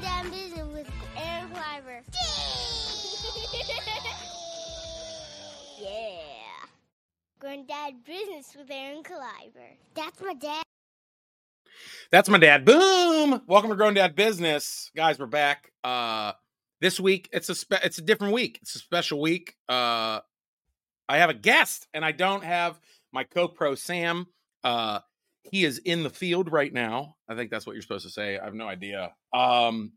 Grown Dad Business with Aaron Kleiber. yeah. Grown Dad Business with Aaron Kleiber. That's my dad. That's my dad. Boom! Welcome to Grown Dad Business, guys. We're back. Uh, this week it's a spe- it's a different week. It's a special week. Uh, I have a guest, and I don't have my co-pro Sam. Uh, he is in the field right now. I think that's what you're supposed to say. I have no idea. Um,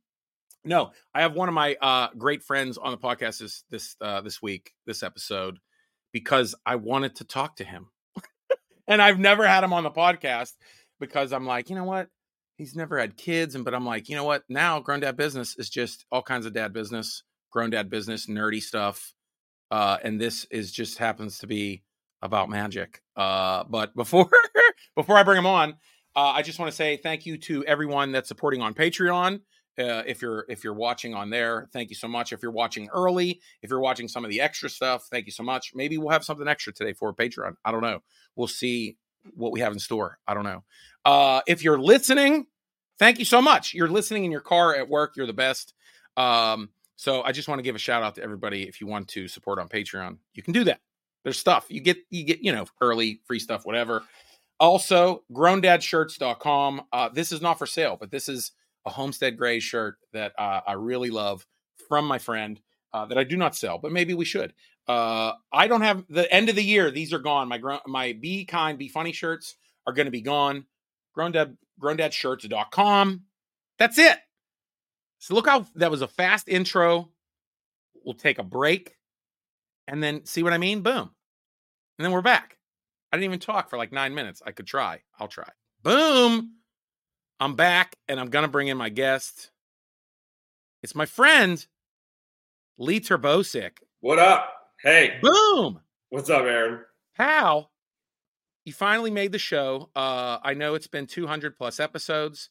no, I have one of my uh, great friends on the podcast this this uh, this week, this episode, because I wanted to talk to him, and I've never had him on the podcast because I'm like, you know what? He's never had kids, and but I'm like, you know what? Now, grown dad business is just all kinds of dad business, grown dad business, nerdy stuff, uh, and this is just happens to be about magic. Uh, but before before I bring him on, uh, I just want to say thank you to everyone that's supporting on Patreon. Uh, if you're if you're watching on there, thank you so much. If you're watching early, if you're watching some of the extra stuff, thank you so much. Maybe we'll have something extra today for Patreon. I don't know. We'll see what we have in store. I don't know. Uh, if you're listening, thank you so much. You're listening in your car at work. You're the best. Um, so I just want to give a shout out to everybody. If you want to support on Patreon, you can do that. There's stuff you get. You get you know early free stuff, whatever. Also, grownDadShirts.com. Uh, this is not for sale, but this is a Homestead Gray shirt that uh, I really love from my friend uh, that I do not sell, but maybe we should. Uh, I don't have the end of the year. These are gone. My gr- my Be Kind, Be Funny shirts are going to be gone. Grown grownDadShirts.com. That's it. So look how that was a fast intro. We'll take a break and then see what I mean. Boom. And then we're back. I didn't even talk for like nine minutes. I could try. I'll try. Boom. I'm back and I'm going to bring in my guest. It's my friend, Lee Terbosic. What up? Hey. Boom. What's up, Aaron? How? You finally made the show. Uh, I know it's been 200 plus episodes,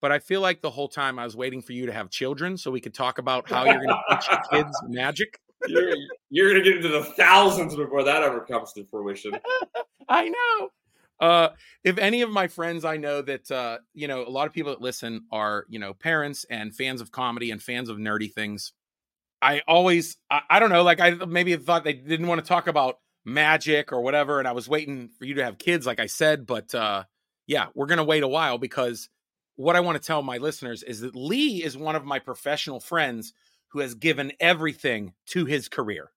but I feel like the whole time I was waiting for you to have children so we could talk about how you're going to teach your kids magic. You're, you're going to get into the thousands before that ever comes to fruition. I know. Uh, if any of my friends I know that uh, you know, a lot of people that listen are you know parents and fans of comedy and fans of nerdy things. I always, I, I don't know, like I maybe thought they didn't want to talk about magic or whatever, and I was waiting for you to have kids, like I said. But uh, yeah, we're gonna wait a while because what I want to tell my listeners is that Lee is one of my professional friends who has given everything to his career,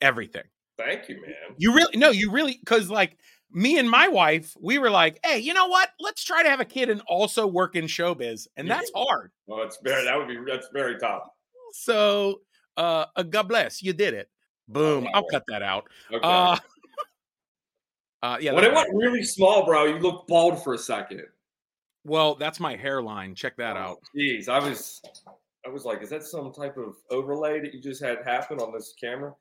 everything. Thank you, man. You really no, you really because like me and my wife, we were like, hey, you know what? Let's try to have a kid and also work in showbiz, and that's hard. Well, it's very that would be that's very tough. So, uh, uh God bless, you did it. Boom. Oh, I'll cut that out. Okay. Uh, uh yeah. when it went really small, bro, you looked bald for a second. well, that's my hairline. Check that Oh, out. Jeez, I was, I was like, is that some type of overlay that you just had happen on this camera?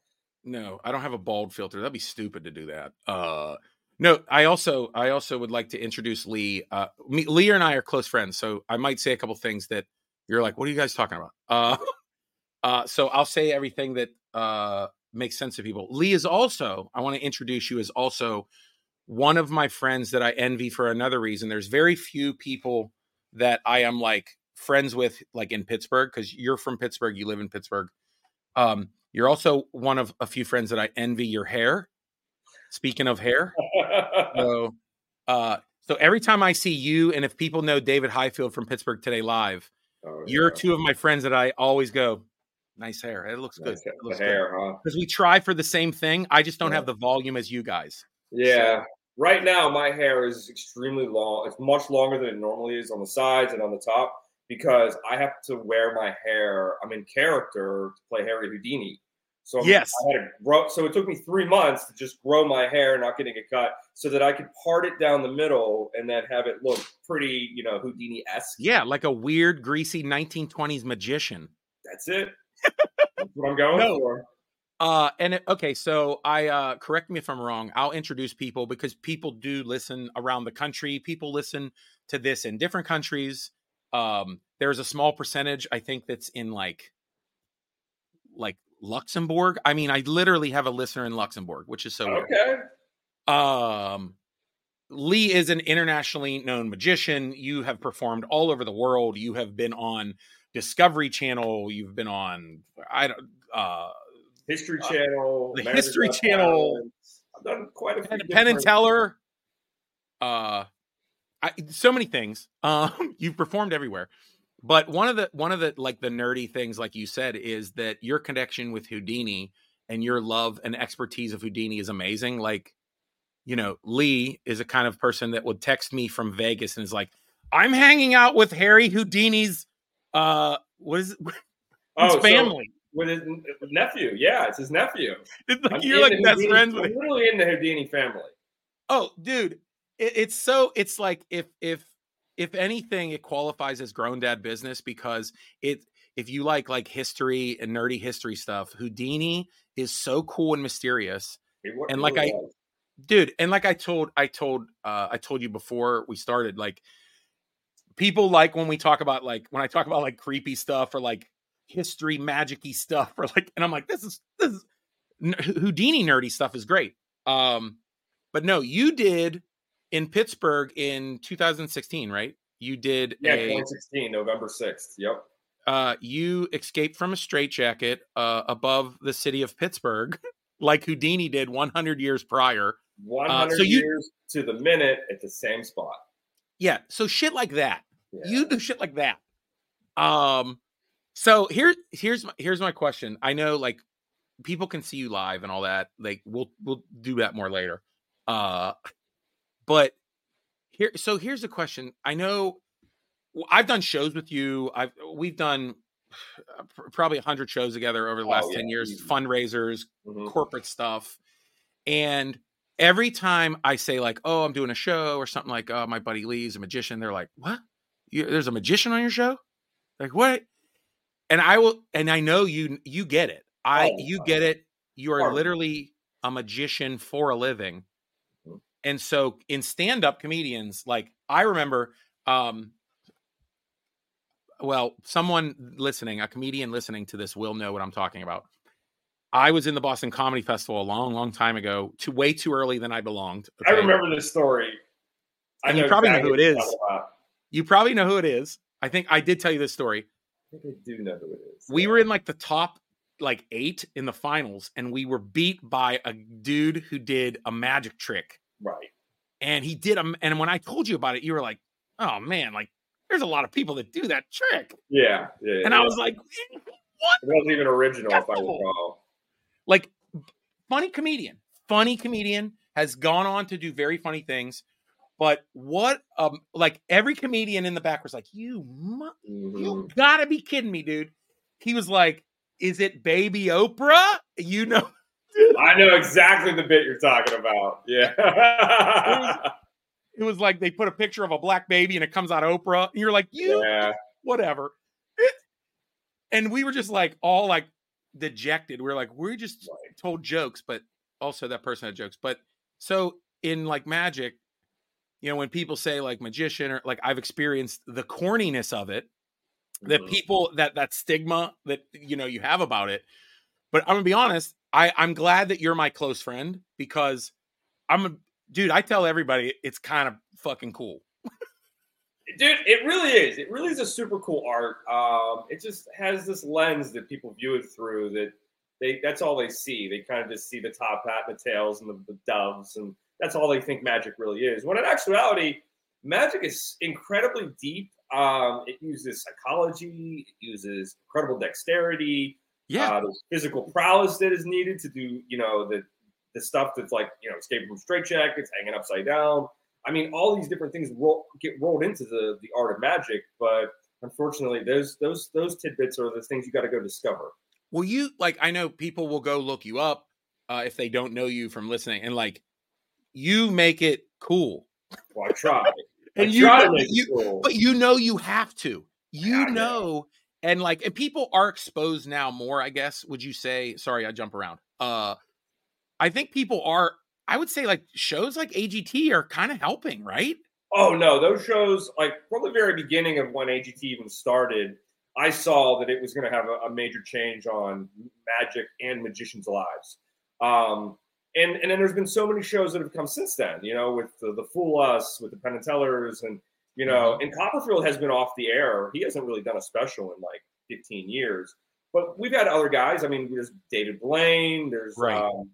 No, I don't have a bald filter. That'd be stupid to do that. Uh no, I also I also would like to introduce Lee. Uh me, Lee and I are close friends, so I might say a couple things that you're like, what are you guys talking about? Uh uh so I'll say everything that uh makes sense to people. Lee is also, I want to introduce you as also one of my friends that I envy for another reason. There's very few people that I am like friends with like in Pittsburgh because you're from Pittsburgh, you live in Pittsburgh. Um, you're also one of a few friends that I envy your hair. Speaking of hair, so uh, so every time I see you, and if people know David Highfield from Pittsburgh Today Live, Oh, you're two of my friends that I always go, nice hair. It looks good. Okay, It looks hair, huh? Because we try for the same thing. I just don't Yeah. have the volume as you guys. Yeah. Right now, my hair is extremely long. It's much longer than it normally is on the sides and on the top because I have to wear my hair. I'm in character to play Harry Houdini. So Yes. I had to grow. So it took me three months to just grow my hair, not getting a cut, so that I could part it down the middle and then have it look pretty, you know, Houdini esque. Yeah, like a weird, greasy 1920s magician. That's it. That's what I'm going No. for. Uh, and it, okay, so I uh, correct me if I'm wrong. I'll introduce people because people do listen around the country. People listen to this in different countries. Um, there's a small percentage I think that's in like, like Luxembourg. I mean, I literally have a listener in Luxembourg, which is so weird. Okay. Um, Lee is an internationally known magician. You have performed all over the world. You have been on Discovery Channel. You've been on. I don't. Uh, History Uh, Channel, the America's History Channel. I've done quite a few. Penn, Penn and Teller. Uh, I, so many things. Um, you've performed everywhere, but one of the one of the like the nerdy things, like you said, is that your connection with Houdini and your love and expertise of Houdini is amazing. Like, you know, Lee is a kind of person that would text me from Vegas and is like, "I'm hanging out with Harry Houdini's uh, what is it? His Oh, so family." with his nephew. Yeah, it's his nephew. It's I'm like you're like best Houdini- friends with I'm literally in the Houdini family. Oh, dude, it, it's so it's like if if if anything, it qualifies as grown dad business because it if you like like history and nerdy history stuff, Houdini is so cool and mysterious, And like I- dude. And like I told I told uh I told you before we started, like people like when we talk about like when I talk about like creepy stuff or like history magicy stuff or like, and I'm like, this is this is Houdini nerdy stuff is great. Um, but no, you did in Pittsburgh in 2016, right? You did yeah, a 2016, November 6th. Yep. uh, you escaped from a straitjacket uh, above the city of Pittsburgh, like Houdini did 100 years prior. 100 Uh, so you- years to the minute at the same spot. Yeah, so shit like that. Yeah. You do shit like that. Um, so here, here's my here's my question. I know like people can see you live and all that. Like we'll we'll do that more later. Uh, but here, so here's the question. I know I've done shows with you. I've we've done uh, pr- probably hundred shows together over the Oh, last yeah, ten years, easy. fundraisers, Mhm. corporate stuff. And every time I say like, "Oh, I'm doing a show" or something like, "Oh, my buddy Lee's a magician," they're like, "What? You, there's a magician on your show?" Like what? And I will, and I know you you get it. I Oh, you get it. You are literally a magician for a living. And so in stand-up comedians, like I remember um well, someone listening, a comedian listening to this will know what I'm talking about. I was in the Boston Comedy Festival a long, long time ago, too way too early than I belonged. I remember this story. I And you probably know who it is. you're talking about. You probably know who it is. I think I did tell you this story. I think I do know who it is. We were in like the top like eight in the finals, and we were beat by a dude who did a magic trick. Right. And he did a and when I told you about it, you were like, oh man, like there's a lot of people that do that trick. Yeah, yeah. And yeah. I was like, what? it wasn't even original, if I recall. like funny comedian funny comedian has gone on to do very funny things but what um like every comedian in the back was like you mu- Mhm. you gotta be kidding me dude he was like is it baby oprah you know I know exactly the bit you're talking about. Yeah. it was like they put a picture of a black baby and it comes out oprah and you're like you yeah. whatever It- and we were just like all like dejected we are like we just Right. told jokes, but also that person had jokes. But so in like magic, you know, when people say like magician or like I've experienced the corniness of it, that Mhm. people that that stigma that you know you have about it. But I'm gonna be honest, I I'm glad that you're my close friend because I'm a dude. I tell everybody it's kind of fucking cool. Dude, it really is. It really is a super cool art. Um, it just has this lens that people view it through that they that's all they see. They kind of just see the top hat, the tails, and the, the doves, and that's all they think magic really is. When in actuality, magic is incredibly deep. Um, it uses psychology, it uses incredible dexterity, Yeah, uh, there's physical prowess that is needed to do, you know, the the stuff that's like, you know, escaping from straitjackets, hanging upside down. I mean, all these different things roll, get rolled into the the art of magic, but unfortunately, those those those tidbits are the things you got to go discover. Well, you like I know people will go look you up uh, if they don't know you from listening, and like you make it cool, Well, I try. and I you, try know, to make you cool. but you know you have to. You know. And like, and people are exposed now more. I guess would you say? Sorry, I jump around. Uh, I think people are. I would say like shows like AGT are kind of helping, right? Oh no, those shows like from the very beginning of when AGT even started, I saw that it was going to have a, a major change on magic and magicians' lives. Um, and and then there's been so many shows that have come since then. You know, with the, the Fool Us, with the Penn and Tellers, and You know, and Copperfield has been off the air. He hasn't really done a special in like 15 years. But we've had other guys. I mean, there's David Blaine. There's Right. um,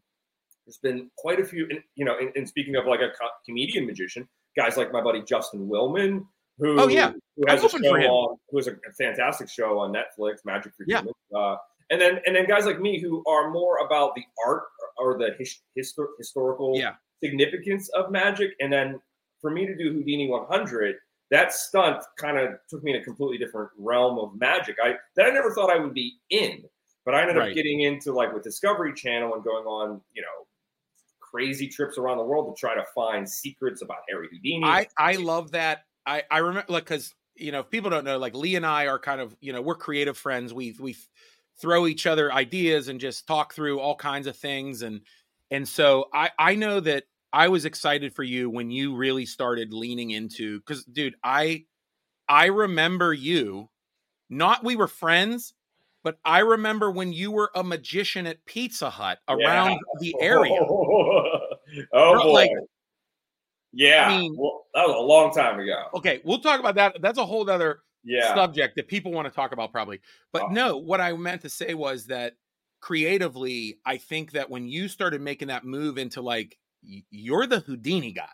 there's been quite a few. And, you know, and, and speaking of like a co- comedian magician, guys like my buddy Justin Willman, who Oh, yeah. who has I'm a show for him. on, who has a fantastic show on Netflix, Magic for Yeah. Humans. Uh, and then and then guys like me who are more about the art or the his, histor- historical Yeah. significance of magic. And then for me to do Houdini 100, that stunt kind of took me in a completely different realm of magic. I that I never thought I would be in, but I ended Right. up getting into like with Discovery Channel and going on, you know, crazy trips around the world to try to find secrets about Harry Houdini. I I love that. I I remember like because you know if people don't know like Lee and I are kind of you know we're creative friends. We we throw each other ideas and just talk through all kinds of things and and so I I know that I was excited for you when you really started leaning into because dude I I remember you not we were friends. But I remember when you were a magician at Pizza Hut around the area. oh Bro, boy. like- yeah, I mean- well, that was a long time ago. Okay, we'll talk about that. That's a whole other Yeah, subject that people want to talk about probably. But Oh. no, what I meant to say was that creatively, I think that when you started making that move into like you're the Houdini guy.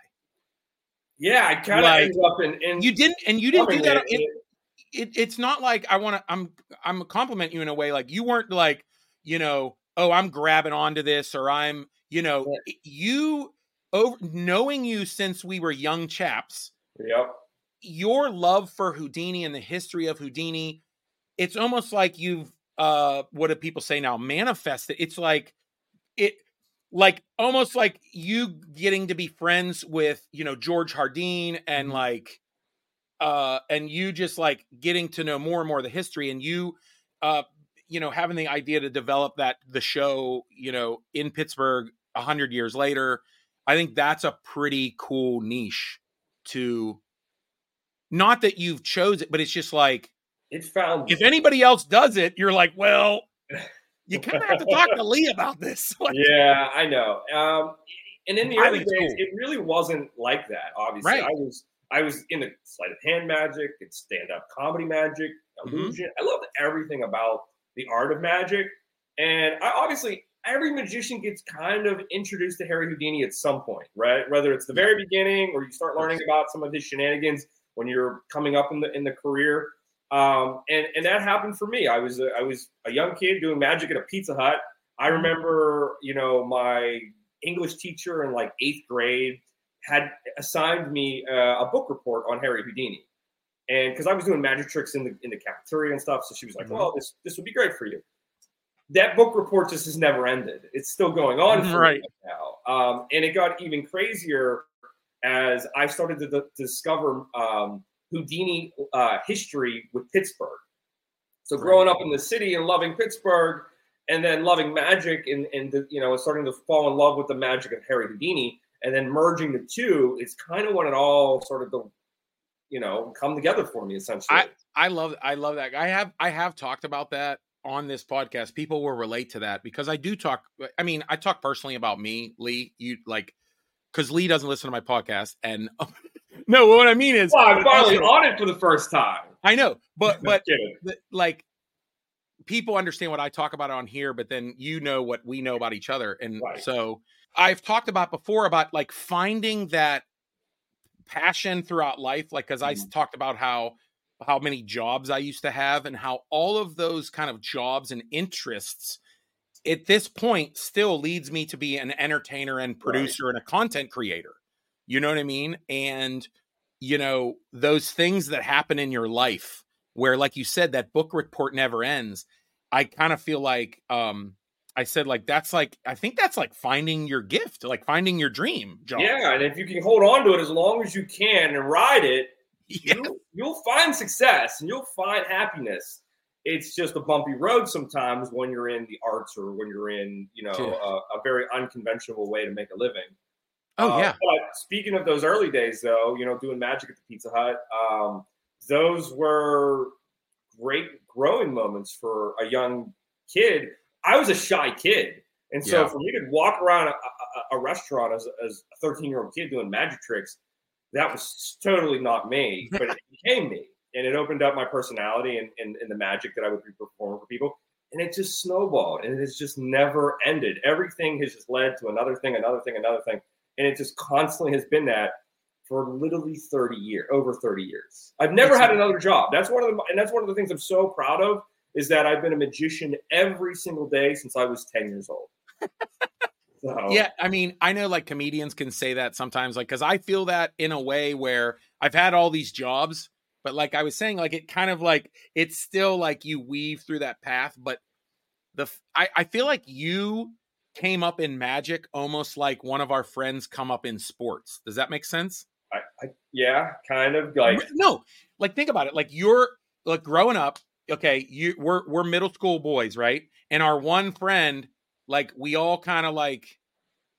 yeah. I kind of Like, ended up in, in You didn't and you didn't do that It- it, it, it's not like I want to I'm I'm compliment you in a way like you weren't like, you know, oh, I'm grabbing onto this or I'm, you know, Yeah. you over knowing you since we were young chaps Yep. your love for Houdini and the history of Houdini, it's almost like you've uh what do people say now? Manifested. It's like it like almost like you getting to be friends with, you know, George Hardeen and Mhm. like uh and you just like getting to know more and more of the history and you uh you know having the idea to develop that the show, you know, in Pittsburgh a hundred years later. I think that's a pretty cool niche to not that you've chose it, but it's just like it's found if anybody else does it, you're like, well, you kind of have to talk to Lee about this. Like, yeah, I know. Um, and in the early days, cool. it really wasn't like that. Obviously, Right. I was I was into sleight of hand magic, and stand up comedy magic, Mhm. illusion. I loved everything about the art of magic. And I obviously every magician gets kind of introduced to Harry Houdini at some point, right? Whether it's the very beginning or you start learning about some of his shenanigans when you're coming up in the in the career. Um, and and that happened for me. I was a, I was a young kid doing magic at a Pizza Hut. I remember, you know, my English teacher in like eighth grade had assigned me uh, a book report on Harry Houdini, and because I was doing magic tricks in the in the cafeteria and stuff, so she was like, Mhm. "Well, this this would be great for you." That book report just has never ended. It's still going on for me Right. now, um, and it got even crazier as I started to, d- discover um, Houdini uh, history with Pittsburgh. So growing up in the city and loving Pittsburgh, and then loving magic and and the, you know starting to fall in love with the magic of Harry Houdini, and then merging the two, is kind of when it all sort of the you know come together for me essentially. I love, I love that. I have, I have talked about that on this podcast. People will relate to that because I do talk. I mean, I talk personally about me, Lee. You like, because Lee doesn't listen to my podcast, and no, what I mean is, well, I'm finally on it for the first time. I know, but but like people understand what I talk about on here, but then you know what we know about each other. And Right. so I've talked about before about like finding that passion throughout life. Like, cause I mm-hmm. talked about how, how many jobs I used to have and how all of those kind of jobs and interests at this point still leads me to be an entertainer and producer and a content creator. You know what I mean? And, you know, those things that happen in your life where, like you said, that book report never ends. I kind of feel like, um, I said, like, that's like, I think that's like finding your gift, like finding your dream John. Yeah, and if you can hold on to it as long as you can and ride it, Yeah. you, you'll find success and you'll find happiness. It's just a bumpy road sometimes when you're in the arts or when you're in, you know, Yeah. a, a very unconventional way to make a living. Oh, Uh, yeah. But speaking of those early days, though, you know, doing magic at the Pizza Hut, um, those were great growing moments for a young kid. I was a shy kid. And so Yeah. for me to walk around a, a, a restaurant as, as a 13 year old kid doing magic tricks, that was totally not me, but it became me. And it opened up my personality and, and, and the magic that I would be performing for people. And it just snowballed and it has just never ended. Everything has just led to another thing, another thing, another thing. And it just constantly has been that for literally 30 years, over 30 years. I've never had another job. That's one of the and that's one of the things I'm so proud of is that I've been a magician every single day since I was 10 years old. So. Yeah, I mean, I know like comedians can say that sometimes, like, because I feel that in a way where I've had all these jobs, but like I was saying, like it kind of like it's still like you weave through that path, but the I, I feel like you came up in magic almost like one of our friends come up in sports. Does that make sense? I, I yeah, kind of like no, like think about it. Like you're like growing up, okay, you we're we're middle school boys, right? And our one friend like we all kind of like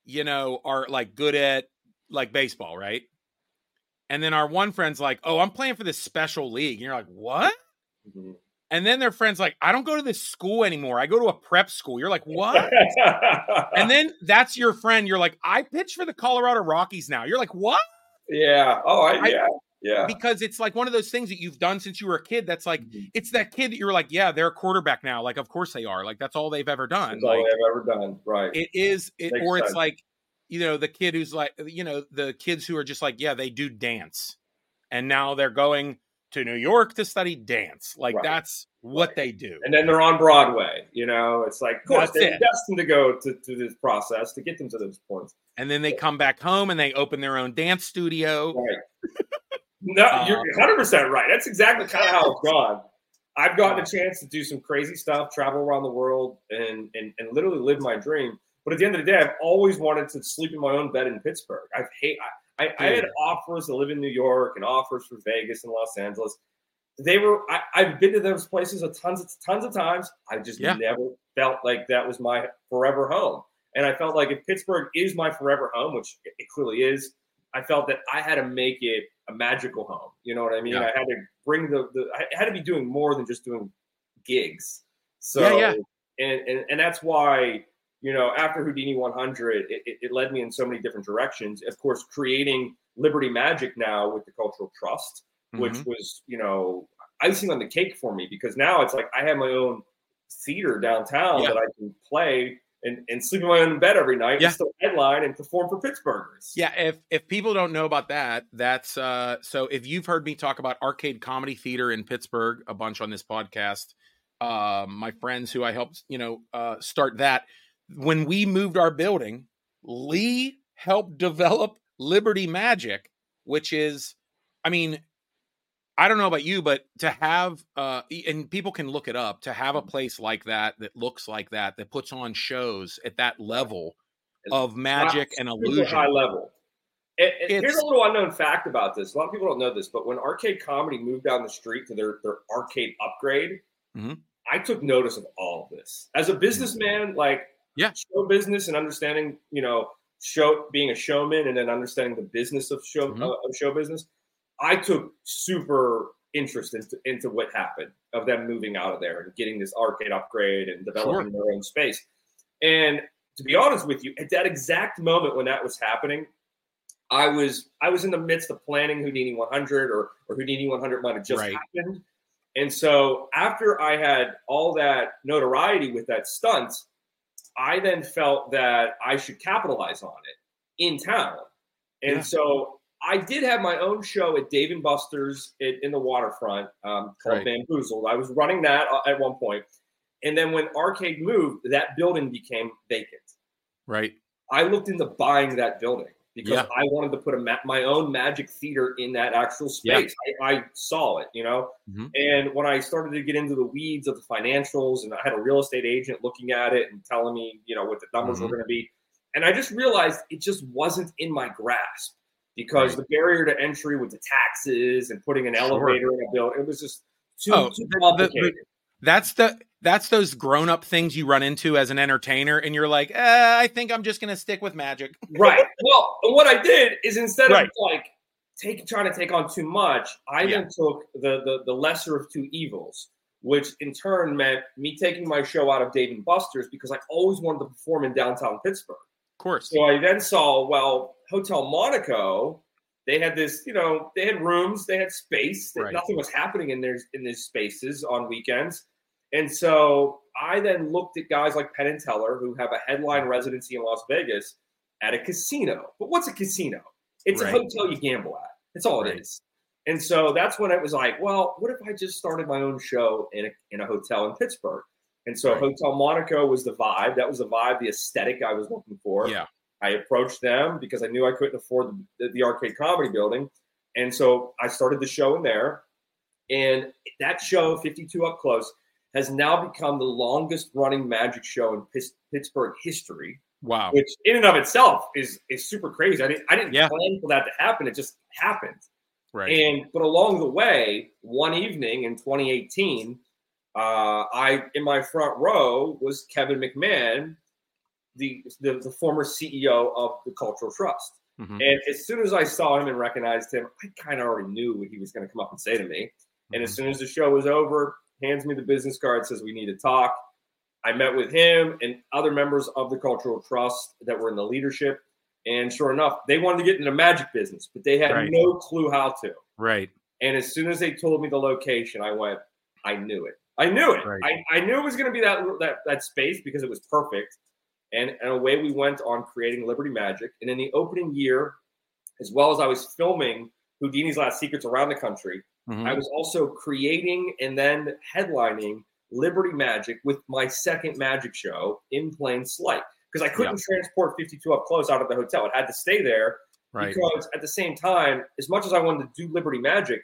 you know are like good at like baseball right and then our one friend's like oh i'm playing for this special league and you're like what mm-hmm. And then their friends like i don't go to this school anymore i go to a prep school you're like what and then that's your friend you're like i pitch for the colorado rockies now you're like what yeah oh I, yeah yeah. Because it's like one of those things that you've done since you were a kid. That's like mm-hmm. it's that kid that you're like, yeah, they're a quarterback now. Like, of course they are. Like that's all they've ever done. That's like, all they've ever done. Right. It is it, or it's like, you know, the kid who's like, you know, the kids who are just like, yeah, they do dance. And now they're going to New York to study dance. Like right. that's what right. they do. And then they're on Broadway. You know, it's like, of course, that's they're it. destined to go to, to this process to get them to those points. And then they come back home and they open their own dance studio. Right. No, um, you're 100 percent right. That's exactly kind of how it's gone. I've gotten a chance to do some crazy stuff, travel around the world, and and and literally live my dream. But at the end of the day, I've always wanted to sleep in my own bed in Pittsburgh. I've hate. I, I, I had offers to live in New York and offers for Vegas and Los Angeles. They were. I, have been to those places a tons of tons of times. I just yeah. never felt like that was my forever home. And I felt like if Pittsburgh is my forever home, which it clearly is, I felt that I had to make it a magical home. You know what I mean? Yeah. I had to bring the, the I had to be doing more than just doing gigs. So yeah, yeah. And, and and that's why you know after Houdini 100, it, it, it led me in so many different directions. Of course, creating Liberty Magic now with the Cultural Trust, mm-hmm. which was you know icing on the cake for me because now it's like I have my own theater downtown yeah. that I can play and, and sleep in my own bed every night yeah. and still headline and perform for Pittsburghers. Yeah, if if people don't know about that, that's uh so if you've heard me talk about arcade comedy theater in Pittsburgh a bunch on this podcast, uh, my friends who I helped, you know, uh start that. When we moved our building, Lee helped develop Liberty Magic, which is I mean, I don't know about you, but to have uh and people can look it up, to have a place like that that looks like that, that puts on shows at that level of magic and illusion. High level. And, and here's a little unknown fact about this. A lot of people don't know this, but when arcade comedy moved down the street to their, their arcade upgrade, mm-hmm. I took notice of all of this. As a mm-hmm. businessman, like yeah, show business and understanding, you know, show being a showman and then understanding the business of show mm-hmm. uh, of show business I took super interest into, into what happened of them moving out of there and getting this arcade upgrade and developing sure. their own space. And to be honest with you, at that exact moment when that was happening, I was I was in the midst of planning Houdini 100 or, or Houdini 100 might have just right. happened. And so after I had all that notoriety with that stunt, I then felt that I should capitalize on it in town. And yeah. so I did have my own show at Dave and Buster's in, in the waterfront um, called right. Bamboozled. I was running that uh, at one point, and then when Arcade moved, that building became vacant. Right. I looked into buying that building because yeah. I wanted to put a ma- my own magic theater in that actual space. Yeah. I, I, saw it, you know. Mm-hmm. And when I started to get into the weeds of the financials, and I had a real estate agent looking at it and telling me, you know, what the numbers mm-hmm. were going to be, and I just realized it just wasn't in my grasp because right. the barrier to entry with the taxes and putting an sure. elevator in a building, it was just too, oh, too complicated. The, the, that's the that's those grown up things you run into as an entertainer, and you're like, eh, I think I'm just gonna stick with magic. right. Well, what I did is instead right. of like take trying to take on too much, I yeah. then took the, the the lesser of two evils, which in turn meant me taking my show out of Dave and Buster's because I always wanted to perform in downtown Pittsburgh. Of course. So I then saw, well, Hotel Monaco, they had this, you know, they had rooms, they had space. Right. Nothing was happening in their in these spaces on weekends. And so I then looked at guys like Penn and Teller who have a headline residency in Las Vegas at a casino. But what's a casino? It's Right. a hotel you gamble at. That's all it Right. is. And so that's when it was like, well, what if I just started my own show in a, in a hotel in Pittsburgh? And so Right. Hotel Monaco was the vibe. That was the vibe, the aesthetic I was looking for. Yeah. I approached them because I knew I couldn't afford the, the arcade comedy building. And so I started the show in there. And that show, 52 Up Close, has now become the longest running magic show in Pittsburgh history, Wow. which in and of itself is is super crazy. I didn't, I didn't Yeah. plan for that to happen. It just happened. Right. And but along the way, one evening in 2018, uh, I in my front row was Kevin McMahon, the the, the former CEO of the Cultural Trust. Mhm. And as soon as I saw him and recognized him, I kind of already knew what he was going to come up and say to me. And as Mhm. soon as the show was over, hands me the business card, says we need to talk. I met with him and other members of the Cultural Trust that were in the leadership. And sure enough, they wanted to get into the magic business, but they had Right. no clue how to. Right. And as soon as they told me the location, I went, I knew it. I knew it. Right. I, I knew it was going to be that, that that space because it was perfect. And, and away we went on creating Liberty Magic. And in the opening year, as well as I was filming Houdini's Last Secrets around the country, Mhm. I was also creating and then headlining Liberty Magic with my second magic show in plain sight because I couldn't transport 52 up close out of the hotel. It had to stay there Right. because at the same time, as much as I wanted to do Liberty Magic,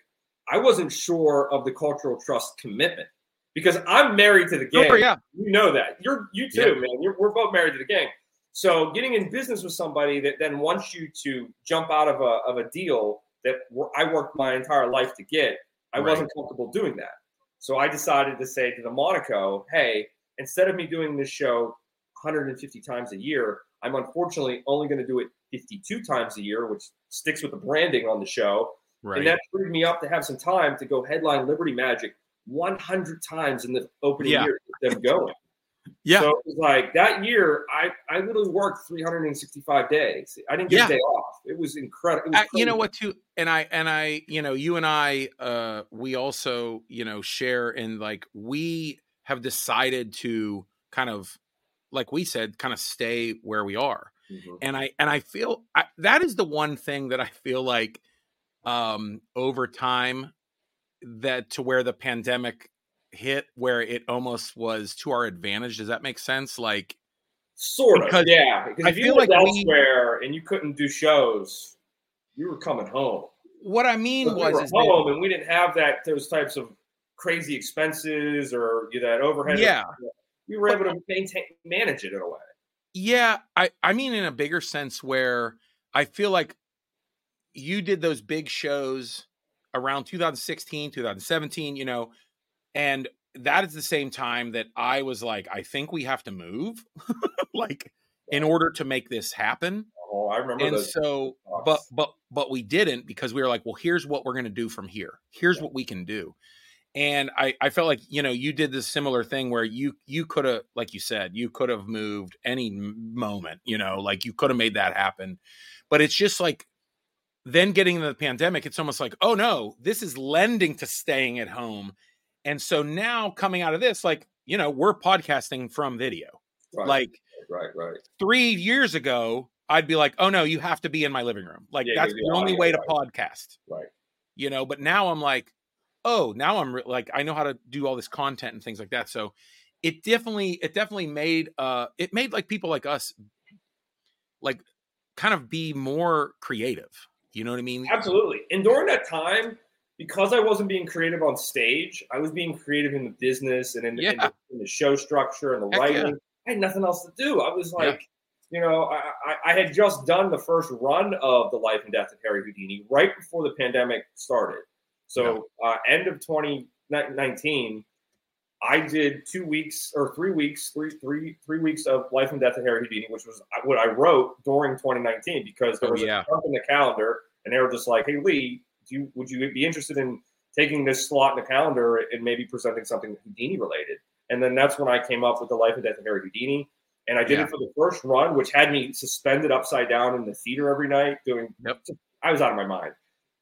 I wasn't sure of the cultural trust commitment because I'm married to the game. Sure, yeah. You know that. You're you too, Yeah. man. You're, we're both married to the game. So getting in business with somebody that then wants you to jump out of a of a deal that I worked my entire life to get, I Right. wasn't comfortable doing that. So I decided to say to the Monaco, hey, instead of me doing this show 150 times a year, I'm unfortunately only going to do it 52 times a year, which sticks with the branding on the show. Right. And that freed me up to have some time to go headline Liberty Magic 100 times in the opening Yeah. year with them going. Yeah. So it was like that year, I, I literally worked 365 days. I didn't get Yeah. a day off. It was incredible. Uh, you know what too and i and i you know you and i uh we also you know share in like we have decided to kind of like we said kind of stay where we are Mhm. and i and i feel I, that is the one thing that i feel like um over time that to where the pandemic hit where it almost was to our advantage does that make sense like Sort of, because yeah. Because I if you lived like we- elsewhere and you couldn't do shows, you were coming home. what i mean But we was were is that- home and we didn't have that those types of crazy expenses or you know, that overhead. Yeah. we were able to maintain manage it in a way. Yeah, I I mean in a bigger sense where I feel like you did those big shows around 2016, 2017, you know, and that is the same time that I was like I think we have to move like in order to make this happen. Oh, I remember And so but talks. but but we didn't because we were like, well, here's what we're going to do from here. Here's what we can do. And I I felt like, you know, you did this similar thing where you you could have like you said, you could have moved any moment, you know, like you could have made that happen. But it's just like then getting into the pandemic, it's almost like, oh no, this is lending to staying at home. And so now coming out of this, like, you know, we're podcasting from video. right, Like right, right. three years ago, I'd be like, oh no, you have to be in my living room. Like Yeah, that's yeah, the yeah, only way to right. podcast, Right. you know. But now I'm like, oh, now I'm re- like, I know how to do all this content and things like that. So it definitely, it definitely made, uh, it made like people like us, like, kind of be more creative. You know what I mean? Absolutely. And during that time, because I wasn't being creative on stage, I was being creative in the business and in, the, in, the, in the show structure and the Heck yeah. writing. I had nothing else to do. I was Yeah. like, you know, I, I, I had just done the first run of the life and death of Harry Houdini right before the pandemic started. So uh, end of 2019, I did two weeks or three weeks, three three three weeks of Life and Death of Harry Houdini, which was what I wrote during 2019 because there Oh, was yeah. a jump in the calendar, and they were just like, "Hey Lee, do you, would you be interested in taking this slot in the calendar and maybe presenting something Houdini related?" And then that's when I came up with the Life and Death of Harry Houdini, and I did Yeah. it for the first run, which had me suspended upside down in the theater every night doing. Yep. I was out of my mind.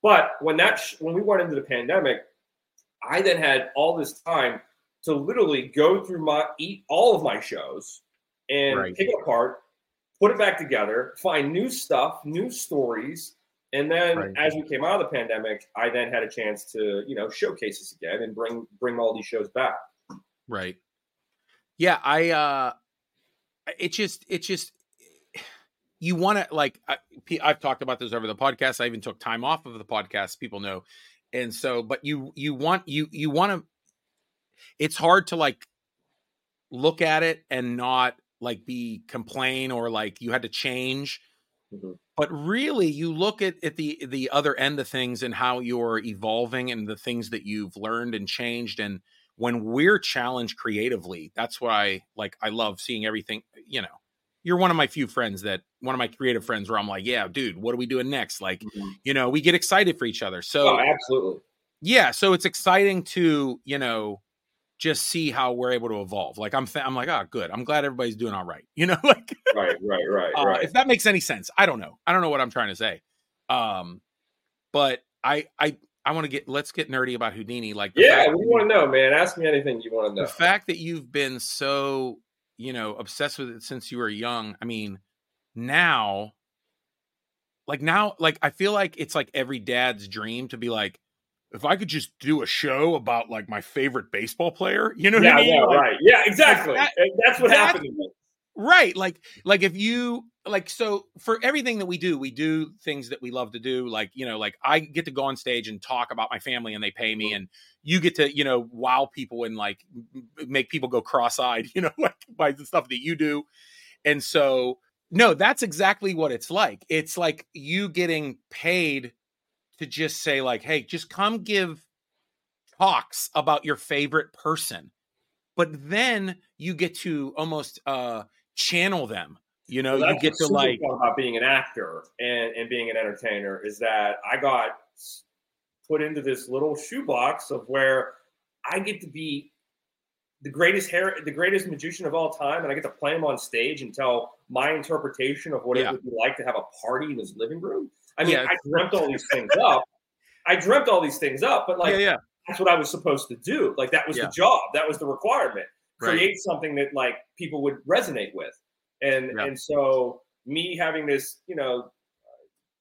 But when that sh- when we went into the pandemic, I then had all this time to literally go through my eat all of my shows and Right. pick it apart, put it back together, find new stuff, new stories, and then Right. as we came out of the pandemic, I then had a chance to you know showcase this again and bring bring all these shows back. Right. Yeah, I uh it just it just you want to like I've talked about this over the podcast. I even took time off of the podcast, people know. And so but you you want you you want to it's hard to like look at it and not like be complain or like you had to change Mhm. but really you look at, at the the other end of things and how you're evolving and the things that you've learned and changed and when we're challenged creatively that's why like i love seeing everything you know you're one of my few friends that one of my creative friends where i'm like yeah dude what are we doing next like you know we get excited for each other so oh, absolutely. yeah so it's exciting to you know just see how we're able to evolve like i'm th- i'm like oh good i'm glad everybody's doing all right you know like Right, right, right, uh, right. if that makes any sense i don't know i don't know what i'm trying to say um but i i i want to get let's get nerdy about houdini like Yeah, you want to know, man? Ask me anything you want to know. the fact that you've been so you know obsessed with it since you were young i mean now like now like i feel like it's like every dad's dream to be like if i could just do a show about like my favorite baseball player you know what yeah, i mean? yeah, Like, right. Yeah, exactly. that- And that's what that- happened right like like if you like so for everything that we do we do things that we love to do like you know like i get to go on stage and talk about my family and they pay me mm-hmm. and you get to you know wow people and like make people go cross-eyed you know like by the stuff that you do. And so no that's exactly what it's like. It's like you getting paid to just say like hey just come give talks about your favorite person but then you get to almost uh channel them you know Well, you get to like about being an actor and, and being an entertainer is that I got put into this little shoebox of where I get to be the greatest hair, the greatest magician of all time, and I get to play him on stage and tell my interpretation of what Yeah. it would be like to have a party in his living room. I mean, Yeah. I dreamt all these things up. I dreamt all these things up, but like yeah yeah that's what I was supposed to do. Like that was the job. That was the requirement. Right. Create something that like people would resonate with. And and so me having this, you know,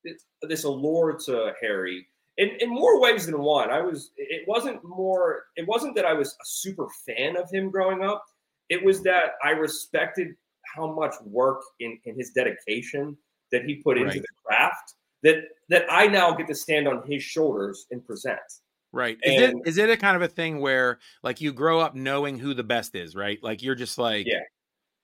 this, this allure to Harry in, in more ways than one. I was it wasn't more it wasn't that I was a super fan of him growing up. It was that I respected how much work in, in his dedication that he put into the craft that that I now get to stand on his shoulders and present. Right. Is it And- is it a kind of a thing where like you grow up knowing who the best is, right? Like you're just like Yeah.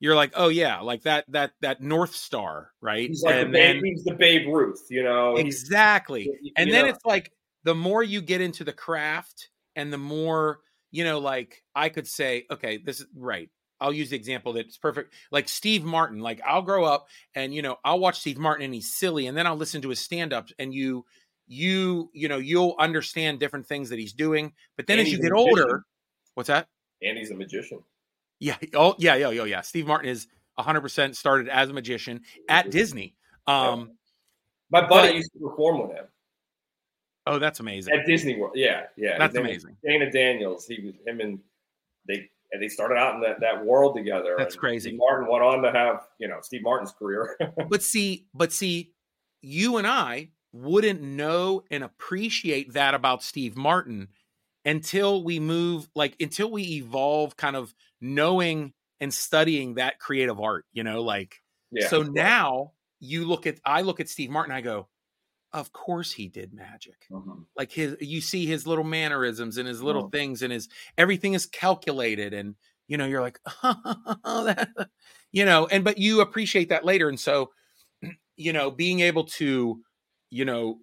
You're like, "Oh yeah, like that that that North Star, right?" He's like and the then Babe, he's the Babe Ruth, you know. He's, exactly. you And know, then it's like the more you get into the craft and the more, you know, like I could say, okay, this is right. I'll use the example that's perfect. Like Steve Martin, like I'll grow up and you know, I'll watch Steve Martin and he's silly and then I'll listen to his stand-ups and you you you know, you'll understand different things that he's doing. But then And as you get older, what's that? and he's a magician. Yeah. Oh, yeah, yeah, yeah, yeah. Steve Martin is 100% started as a magician at Disney. Um, My buddy but- used to perform with him oh, that's amazing. at Disney World. Yeah, yeah. That's amazing. Dana Daniels. He was him and they and they started out in that, that world together. That's and crazy. Steve Martin went on to have you know Steve Martin's career. But see, but see, you and I wouldn't know and appreciate that about Steve Martin until we move like until we evolve kind of knowing and studying that creative art, you know, like yeah. so now you look at I look at Steve Martin I go, of course he did magic. Mhm. like his you see his little mannerisms and his little Mhm. things and his everything is calculated and you know you're like oh, that, you know and but you appreciate that later and so you know being able to you know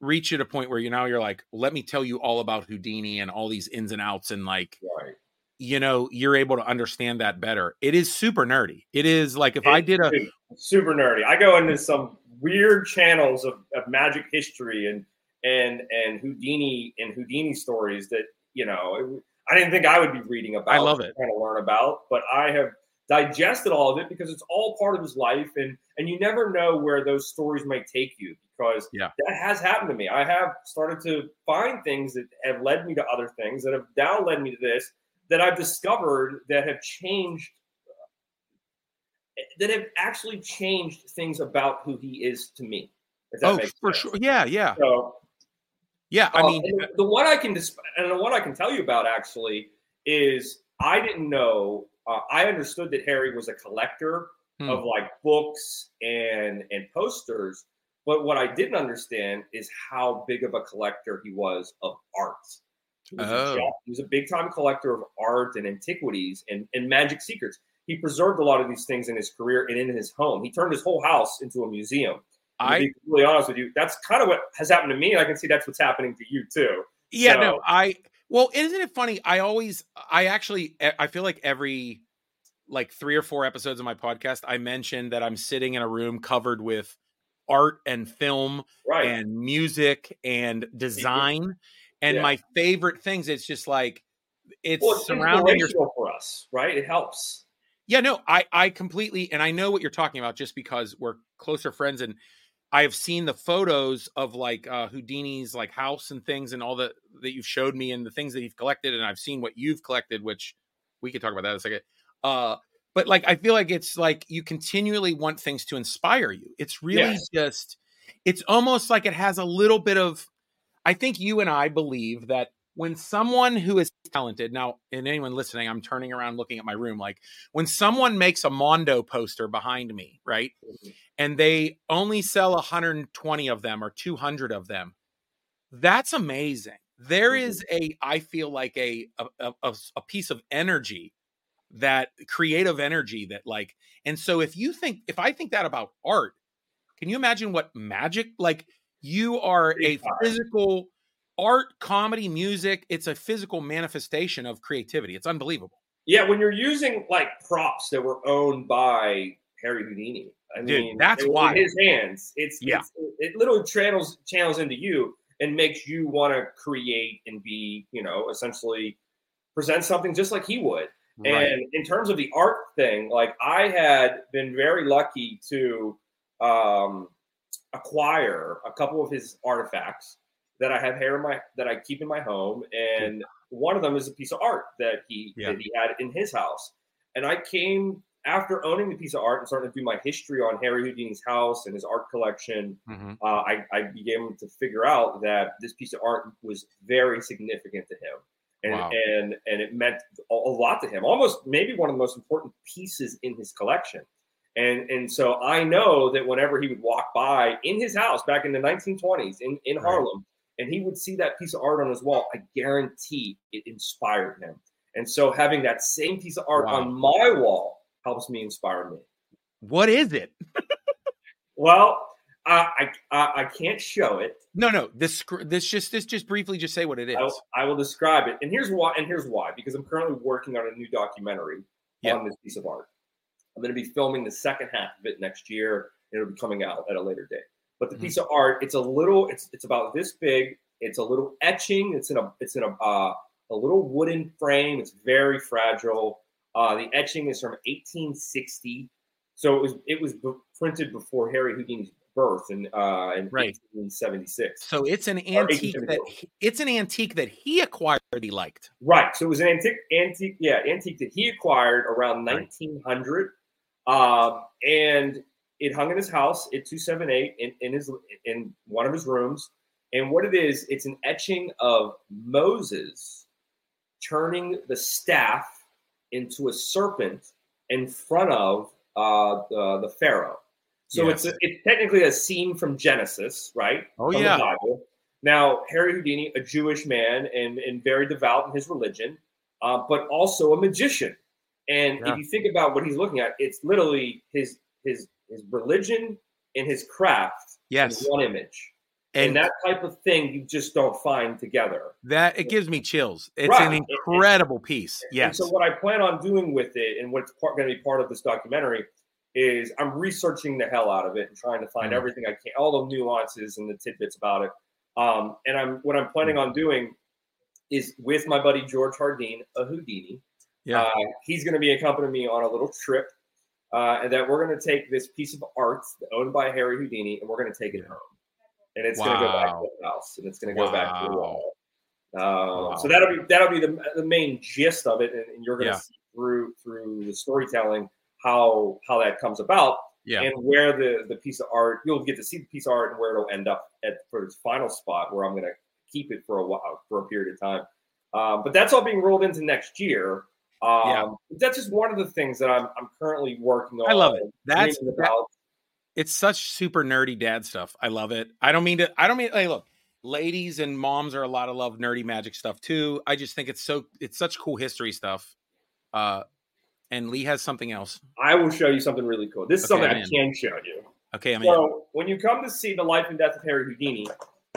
reach at a point where you now you're like let me tell you all about houdini and all these ins and outs and like Right. you know you're able to understand that better it is super nerdy it is like if i did a super nerdy. I go into some weird channels of, of magic history and and and Houdini and Houdini stories that you know it- I didn't think I would be reading about. I love it. Trying to learn about, but I have digested all of it because it's all part of his life, and and you never know where those stories might take you because Yeah. that has happened to me. I have started to find things that have led me to other things that have now led me to this that I've discovered that have changed that have actually changed things about who he is to me. Oh, for sense. sure. Yeah, yeah, So yeah. I uh, mean, the, one I can dis- and the one I can tell you about actually is I didn't know. Uh, I understood that Harry was a collector Hmm. of like books and and posters, but what I didn't understand is how big of a collector he was of art. He was, Oh. a, he was a big time collector of art and antiquities and, and magic secrets. He preserved a lot of these things in his career and in his home. He turned his whole house into a museum. And to I be really honest with you, that's kind of what has happened to me. and I can see that's what's happening to you too. Yeah, So- no, I well, isn't it funny? I always, I actually, I feel like every like three or four episodes of my podcast, I mentioned that I'm sitting in a room covered with art and film Right. and music and mm-hmm. design. And Yeah. my favorite things, it's just like it's well, it's surrounding your for us, right? It helps. Yeah, no, I I completely and I know what you're talking about just because we're closer friends and I've seen the photos of like uh Houdini's like house and things and all the that you've showed me and the things that you've collected and I've seen what you've collected which we could talk about that in a second. Uh but like I feel like it's like you continually want things to inspire you. It's really Yes. just it's almost like it has a little bit of I think you and I believe that when someone who is talented now and anyone listening I'm turning around looking at my room like when someone makes a Mondo poster behind me, right? And they only sell 120 of them or 200 of them. That's amazing. There Mhm. is a I feel like a—a piece of energy that creative energy that like and so if you think if I think that about art, can you imagine what magic like you are a physical art, comedy, music, it's a physical manifestation of creativity. It's unbelievable. Yeah, when you're using like props that were owned by Harry Houdini, I Dude, mean, that's in his hands. It's Yeah. it's, it literally channels channels into you and makes you want to create and be, you know, essentially present something just like he would. And in terms of the art thing, like I had been very lucky to um, acquire a couple of his artifacts that I have hair in my that I keep in my home, and one of them is a piece of art that he Yeah. that he had in his house. And I came after owning the piece of art and starting to do my history on Harry Houdini's house and his art collection. Mhm. Uh, I, I began to figure out that this piece of art was very significant to him and Wow. and and it meant a, lot to him. Almost maybe one of the most important pieces in his collection. And and so I know that whenever he would walk by in his house back in the 1920s in in. Harlem, and he would see that piece of art on his wall, I guarantee it inspired him. And so having that same piece of art Wow. on my wall helps me inspire me. What is it? Well, I I, I I can't show it. No, no. This this just this just briefly just say what it is. I will, I will describe it, and here's why. And here's why: because I'm currently working on a new documentary Yeah. on this piece of art. I'm going to be filming the second half of it next year, and it'll be coming out at a later date. But the Mhm. piece of art, it's a little, it's it's about this big. It's a little etching. It's in a it's in a uh, a little wooden frame. It's very fragile. Uh, the etching is from 1860, so it was it was b- printed before Harry Houdini's birth in uh, in Right. 1876. So it's an antique that he- it's an antique that he acquired. He liked. Right. So it was an antique, antique, yeah, antique that he acquired around Right. 1900, um, and it hung in his house at 278 in, in his in one of his rooms. And what it is, it's an etching of Moses turning the staff into a serpent in front of uh, the, the Pharaoh. So Yes. it's a, it's technically a scene from Genesis, right? Oh, from yeah. Now Harry Houdini, a Jewish man and and very devout in his religion, uh, but also a magician. And Yeah. if you think about what he's looking at, it's literally his his his religion and his craft Yes, in one image. And, and that type of thing you just don't find together. that it gives me chills. It's Right. an incredible piece. And Yes. so what I plan on doing with it, and what's part, going to be part of this documentary, is I'm researching the hell out of it and trying to find Mm. everything I can, all the nuances and the tidbits about it. Um, and I'm what I'm planning Mm. on doing is with my buddy George Hardeen, a Houdini. Yeah. Uh, he's going to be accompanying me on a little trip, uh, and that we're going to take this piece of art owned by Harry Houdini, and we're going to take it home. and it's going to go back to the house, and it's going to go back to the wall. Um, Wow. So that'll be that'll be the, the main gist of it, and, and you're going to Yeah. see through through the storytelling how how that comes about Yeah. and where the the piece of art you'll get to see the piece of art and where it'll end up at for its final spot where I'm going to keep it for a while for a period of time. Um, but that's all being rolled into next year. Um, Yeah. That's just one of the things that I'm I'm currently working on. I love it. That's- that- it's such super nerdy dad stuff. I love it. I don't mean to. I don't mean. Hey, look, ladies and moms are a lot of love nerdy magic stuff too. I just think it's so. It's such cool history stuff. Uh, and Lee has something else. I will show you something really cool. This is Okay, something I'm I in. can show you. Okay, I'm in. So when you come to see the life and death of Harry Houdini,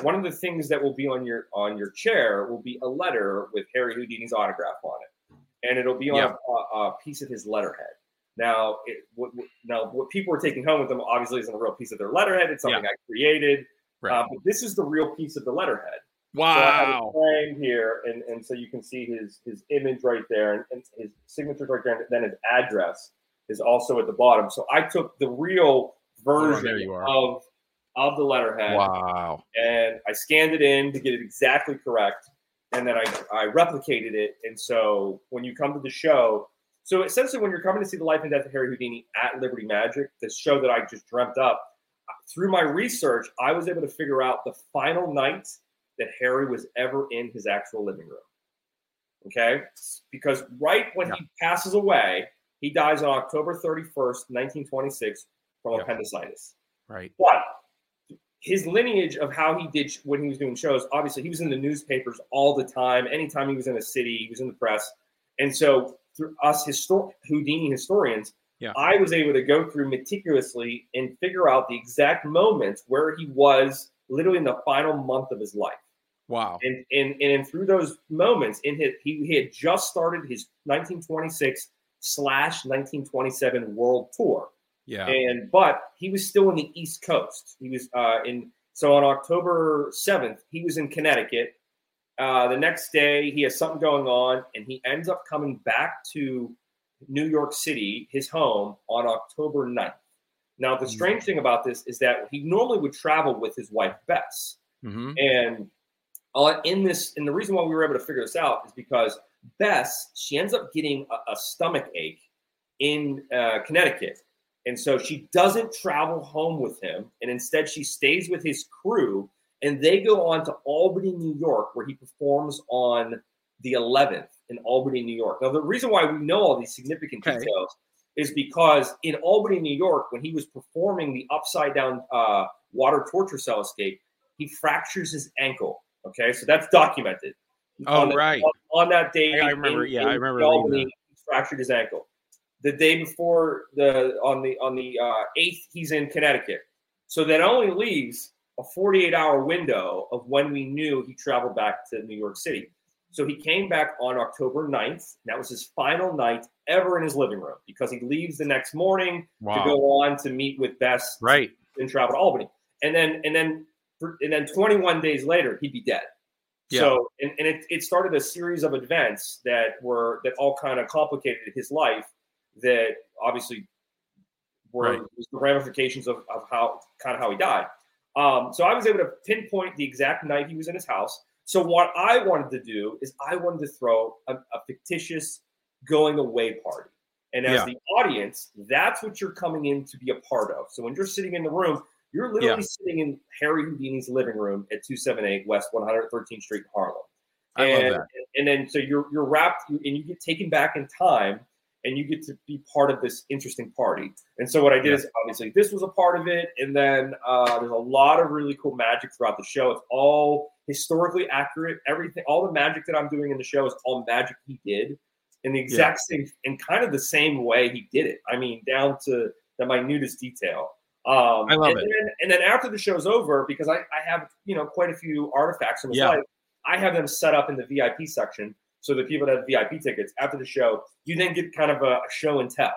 one of the things that will be on your on your chair will be a letter with Harry Houdini's autograph on it, and it'll be on Yeah. a, a piece of his letterhead. Now, it, what, now what people are taking home with them obviously isn't a real piece of their letterhead. It's something I created, Right. uh, but this is the real piece of the letterhead. So I have it wow. framed here, and, and so you can see his his image right there, and, and his signature's right there, and then his address is also at the bottom. So I took the real version are. of of the letterhead, Wow. and I scanned it in to get it exactly correct, and then I I replicated it. And so when you come to the show, so essentially when you're coming to see the life and death of Harry Houdini at Liberty Magic, the show that I just dreamt up, through my research, I was able to figure out the final night that Harry was ever in his actual living room. Okay, because right when he passes away, he dies on October 31st, 1926, from Yeah. appendicitis. Right. But his lineage of how he did when he was doing shows, obviously, he was in the newspapers all the time. Anytime he was in a city, he was in the press. And so, through us histor- Houdini historians, Yeah. I was able to go through meticulously and figure out the exact moments where he was literally in the final month of his life. Wow. And and and through those moments, in his, he, he had just started his 1926 slash 1927 world tour Yeah. and but he was still in the East Coast. He was uh, in so on October seventh, he was in Connecticut. Uh, the next day, he has something going on, and he ends up coming back to New York City, his home, on October 9th. Now, the Mm. strange thing about this is that he normally would travel with his wife Bess, hmm and uh, in this, and the reason why we were able to figure this out is because Bess, she ends up getting a, a stomach ache in uh, Connecticut. And so she doesn't travel home with him. And instead, she stays with his crew and they go on to Albany, New York, where he performs on the 11th in Albany, New York. Now, the reason why we know all these significant Okay. details is because in Albany, New York, when he was performing the upside down uh, water torture cell escape, he fractures his ankle. Okay, so that's documented. Oh, on right. On, on that day, I remember- in- yeah, I remember Albany, he fractured his ankle. The day before the on the on the uh, eighth, he's in Connecticut. So that only leaves a 48 hour window of when we knew he traveled back to New York City. So he came back on October 9th. That was his final night ever in his living room because he leaves the next morning to go on to meet with Bess Right. and travel to Albany. And then and then and then 21 days later, he'd be dead. Yeah. So and, and it, it started a series of events that were that all kind of complicated his life that obviously were Right. the ramifications of, of how kind of how he died. Um, so I was able to pinpoint the exact night he was in his house. So what I wanted to do is I wanted to throw a, a fictitious going away party. And as Yeah. the audience, that's what you're coming in to be a part of. So when you're sitting in the room, you're literally Yeah. sitting in Harry Houdini's living room at 278 West 113th Street in Harlem. And, And then so you're you're wrapped and you get taken back in time and you get to be part of this interesting party. And so what I did Yeah. is obviously this was a part of it, and then uh, there's a lot of really cool magic throughout the show. It's all historically accurate. Everything, all the magic that I'm doing in the show is all magic he did in the exact same in kind of the same way he did it. I mean, down to the minutest detail. Um, I love and it. Then, and then after the show's over, because I, I have you know quite a few artifacts from his Yeah. life, I have them set up in the VIP section so the people that have VIP tickets after the show, you then get kind of a, a show and tell.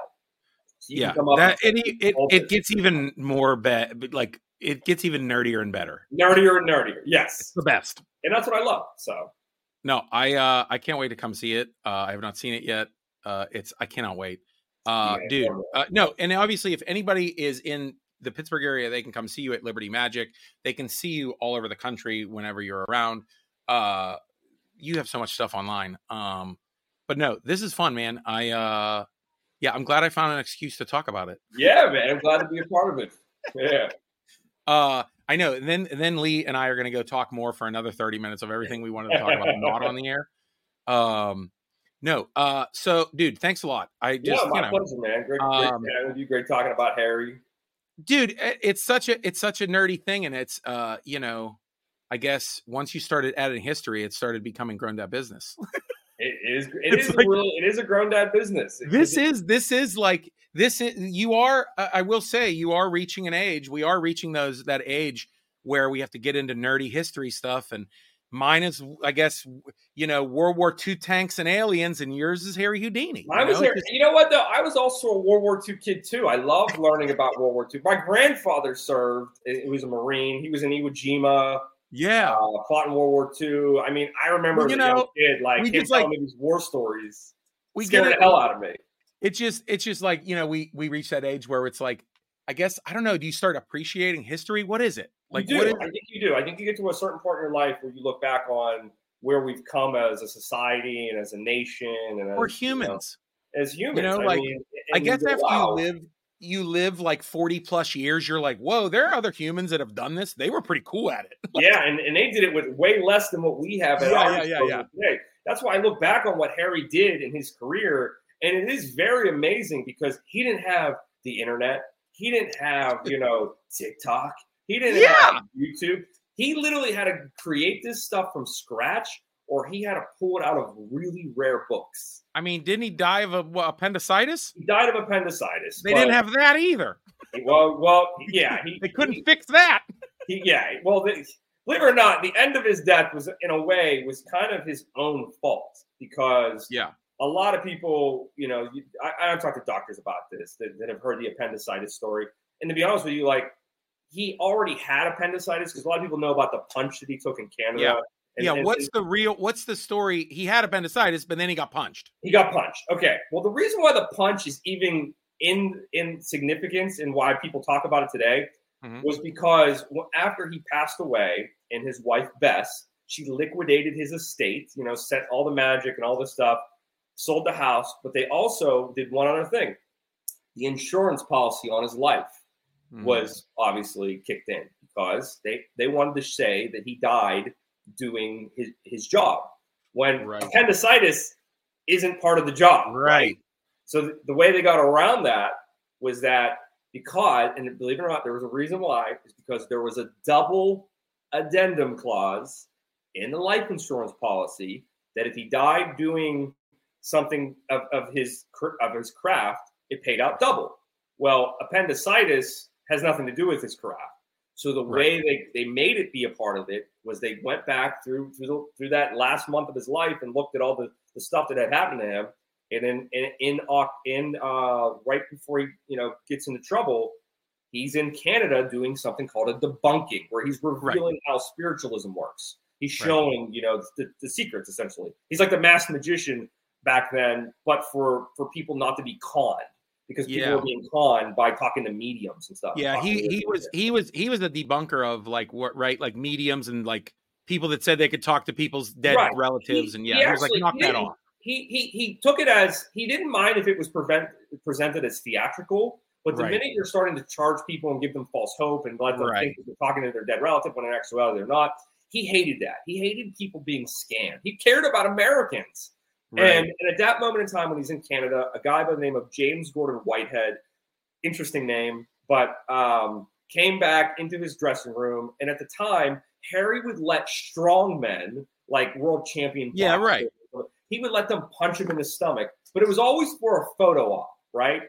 So Yeah. come up That and it, it, it gets even more bad. Like it gets even nerdier and better. nerdier and nerdier. Yes, The best. and that's what I love. So No, I uh I can't wait to come see it. Uh I have not seen it yet. Uh it's I cannot wait. Uh Yeah, dude. Uh, no, and obviously if anybody is in the Pittsburgh area, they can come see you at Liberty Magic. They can see you all over the country whenever you're around. Uh, you have so much stuff online. Um, but no, this is fun, man. I uh, yeah, I'm glad I found an excuse to talk about it. Yeah, man, I'm glad to be a part of it. Yeah. Uh, I know. And then and then Lee and I are going to go talk more for another 30 minutes of everything we wanted to talk about not on the air. Um, no. Uh, so dude, thanks a lot. I just yeah, my you know, pleasure, man. Great, great um, chatting with you. Great talking about Harry. dude it's such a it's such a nerdy thing and it's uh you know i guess once you started adding history it started becoming grown up business It is. It It's is like- really. It is a grown dad business. It- this it- is this is like this is you are I will say you are reaching an age we are reaching those that age where we have to get into nerdy history stuff and mine is i guess you know world war ii tanks and aliens and yours is harry houdini I was know? there. Just- You know what though? I was also a World War II kid too. I loved learning about World War II. My grandfather served. He was a Marine. He was in Iwo Jima. Yeah uh, fought in World War II. I mean, I remember Well, as you know, kid, like we him just, like- me these war stories. we scared get the hell out of me. it's just it's just like you know we we reach that age where it's like i guess i don't know do you start appreciating history what is it like you do. is I think you do. I think you get to a certain point in your life where you look back on where we've come as a society and as a nation and as, we're you know, humans as humans. you know, I like, mean, i guess after wow. you live you live like 40 plus years you're like whoa there are other humans that have done this they were pretty cool at it yeah, and, and they did it with way less than what we have at Yeah, our yeah, yeah, yeah. today. That's why I look back on what Harry did in his career, and it is very amazing because he didn't have the internet, he didn't have you know TikTok, he didn't Yeah. have YouTube. He literally had to create this stuff from scratch, or he had to pull it out of really rare books. i mean didn't he die of a, what, appendicitis He died of appendicitis. they didn't have that either well, well, yeah, he they couldn't he- fix that he, yeah, well, the, believe it or not, the end of his death was, in a way, was kind of his own fault because yeah a lot of people, you know, you, I, I've talked to doctors about this that, that have heard the appendicitis story, and to be honest with you, like he already had appendicitis because a lot of people know about the punch that he took in Canada. Yeah. And- yeah and- what's the real what's the story he had appendicitis but then he got punched He got punched. Okay. Well, the reason why the punch is even in in significance and why people talk about it today Mhm. was because after he passed away and his wife Bess, she liquidated his estate. You know, set all the magic and all this stuff, sold the house, but they also did one other thing: the insurance policy on his life Mhm. was obviously kicked in because they they wanted to say that he died doing his his job when Right. appendicitis isn't part of the job. Right. So th- the way they got around that was that because and believe it or not there was a reason why is because there was a double addendum clause in the life insurance policy that if he died doing something of, of his of his craft it paid out double. Well appendicitis has nothing to do with his craft so the way they, they made it be a part of it was they went back through through, the, through that last month of his life and looked at all the, the stuff that had happened to him and then in in Oc- in uh, right before he you know gets into trouble, he's in Canada doing something called a debunking, where he's revealing how spiritualism works. He's Right. showing you know the, the secrets essentially. He's like the masked magician back then, but for for people not to be conned because people Yeah. were being conned by talking to mediums and stuff. Yeah, he he was he was he was a debunker of like what right like mediums and like people that said they could talk to people's dead Right. relatives He- and yeah, he was like knock he that off. he he he took it as he didn't mind if it was prevent, presented as theatrical, but the Right. minute you're starting to charge people and give them false hope and let them Right. think that they're talking to their dead relative when in actuality they're not, he hated that. He hated people being scammed. He cared about Americans. Right. And, and at that moment in time, when he's in Canada, a guy by the name of James Gordon Whitehead, interesting name, but um, came back into his dressing room. And at the time, Harry would let strong men, like world champion, Yeah, boxers, He would let them punch him in the stomach, but it was always for a photo op, right?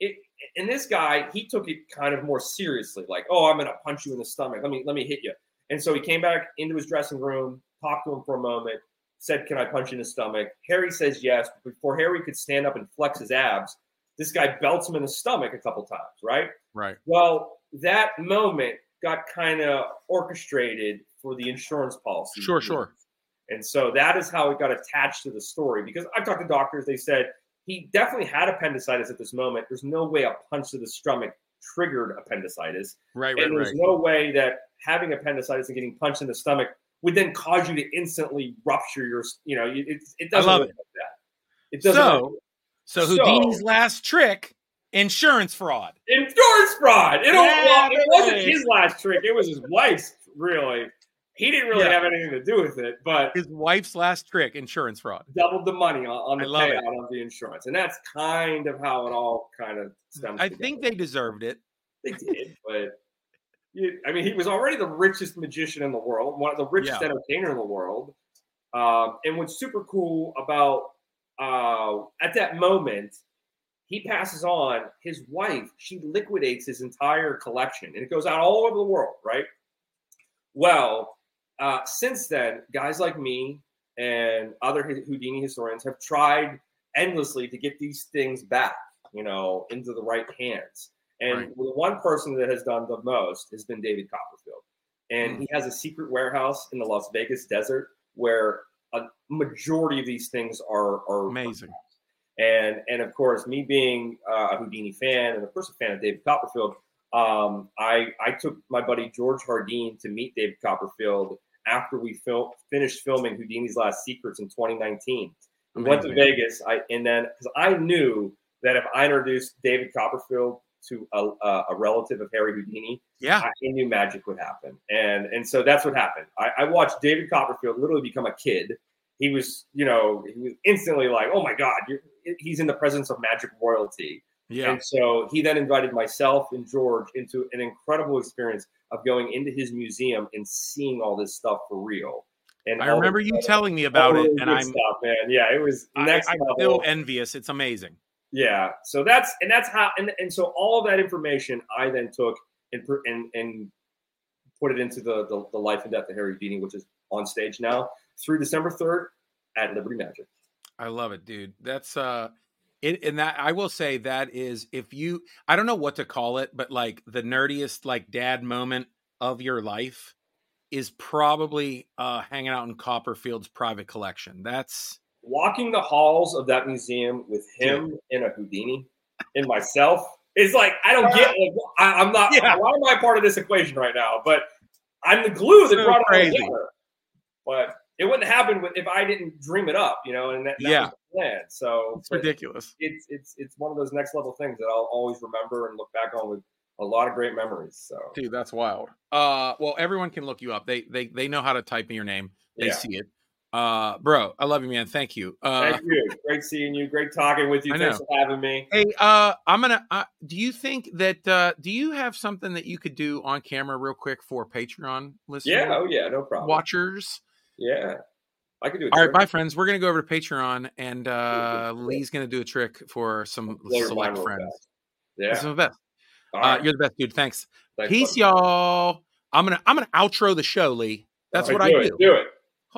It, and this guy, he took it kind of more seriously, like, "Oh, I'm going to punch you in the stomach. Let me let me hit you." And so he came back into his dressing room, talked to him for a moment, said, Can I punch you in the stomach? Harry says yes. Before Harry could stand up and flex his abs, this guy belts him in the stomach a couple times, right? right. Well, that moment got kind of orchestrated for the insurance policy. Sure, sure. And so that is how it got attached to the story. Because I've talked to doctors, they said he definitely had appendicitis at this moment. There's no way a punch to the stomach triggered appendicitis. Right, right, and there's right. no way that having appendicitis and getting punched in the stomach would then cause you to instantly rupture your, you know, it, it doesn't love it. like that. It doesn't So- work. So So- Houdini's last trick, insurance fraud. insurance fraud. It, Yeah, it wasn't his last trick. It was his wife's. Really, he didn't really Yeah. have anything to do with it, but His wife's last trick, insurance fraud. doubled the money on, on the it. payout of the insurance, and that's kind of how it all kind of stems. I together. think they deserved it. they did, but you, I mean, he was already the richest magician in the world, one of the richest Yeah. entertainer in the world. Um, and what's super cool about uh, at that moment, he passes on his wife. She liquidates his entire collection, and it goes out all over the world, right? Well, uh, since then, guys like me and other Houdini historians have tried endlessly to get these things back, you know, into the right hands. And Right. the one person that has done the most has been David Copperfield. And Mm. he has a secret warehouse in the Las Vegas desert where a majority of these things are, are Amazing. and and of course, me being uh, a Houdini fan and of course a fan of David Copperfield, um, I I took my buddy George Hardeen to meet David Copperfield after we finished filming Houdini's Last Secrets in 2019. We went to Vegas, I and then because I knew that if I introduced David Copperfield to a, a, relative of Harry Houdini, Yeah. I knew magic would happen, and and so that's what happened. I, I watched David Copperfield literally become a kid. He was, you know, he was instantly like, "Oh my God, you're, he's in the presence of magic royalty." Yeah. And so he then invited myself and George into an incredible experience of going into his museum and seeing all this stuff for real. And I remember you telling me about it, and I'm stuff, man. Yeah, it was I, level. still envious. It's amazing. Yeah. So that's and that's how and, and so all of that information I then took and and and put it into the, the the life and death of Harry Houdini, which is on stage now through December third at Liberty Magic. I love it, dude. That's uh it and that I will say that is if you I don't know what to call it, but like the nerdiest like dad moment of your life is probably uh hanging out in Copperfield's private collection. That's Walking the halls of that museum with him in a Houdini and myself is like I don't get. Like, I, I'm not. Yeah. Why am I part of this equation right now? But I'm the glue that So brought it all together. But it wouldn't happen if I didn't dream it up, you know. And that, that Yeah. was the plan. So it's ridiculous. it's it's it's one of those next level things that I'll always remember and look back on with a lot of great memories. So Dude, that's wild. Uh well everyone can look you up. They they they know how to type in your name. They yeah, see it. Uh bro, I love you, man. Thank you. Uh thank you. Great seeing you. Great talking with you. Thanks for having me. Hey, uh, I'm gonna. Uh, do you think that? Uh, do you have something that you could do on camera real quick for Patreon listeners, Yeah, oh yeah, no problem. watchers? Yeah, I could do it. All right, my friends. We're gonna go over to Patreon, and uh. Lee's gonna do a trick for some your select friends. fast. Yeah, This is the best. Uh, right. you're the best, dude. Thanks. Thanks, Peace, buddy. y'all. I'm gonna. I'm gonna outro the show, Lee. That's All what right, I do. do. It, do it.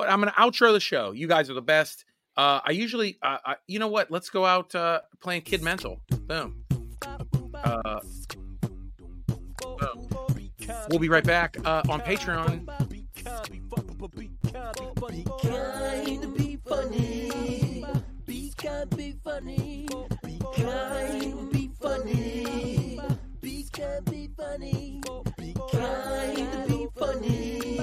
I'm going to outro the show. You guys are the best. Uh, I usually, uh, I, you know what? Let's go out uh, playing Kid Mental. Boom. Uh, boom. We'll be right back uh, on Patreon. Be kind, be funny.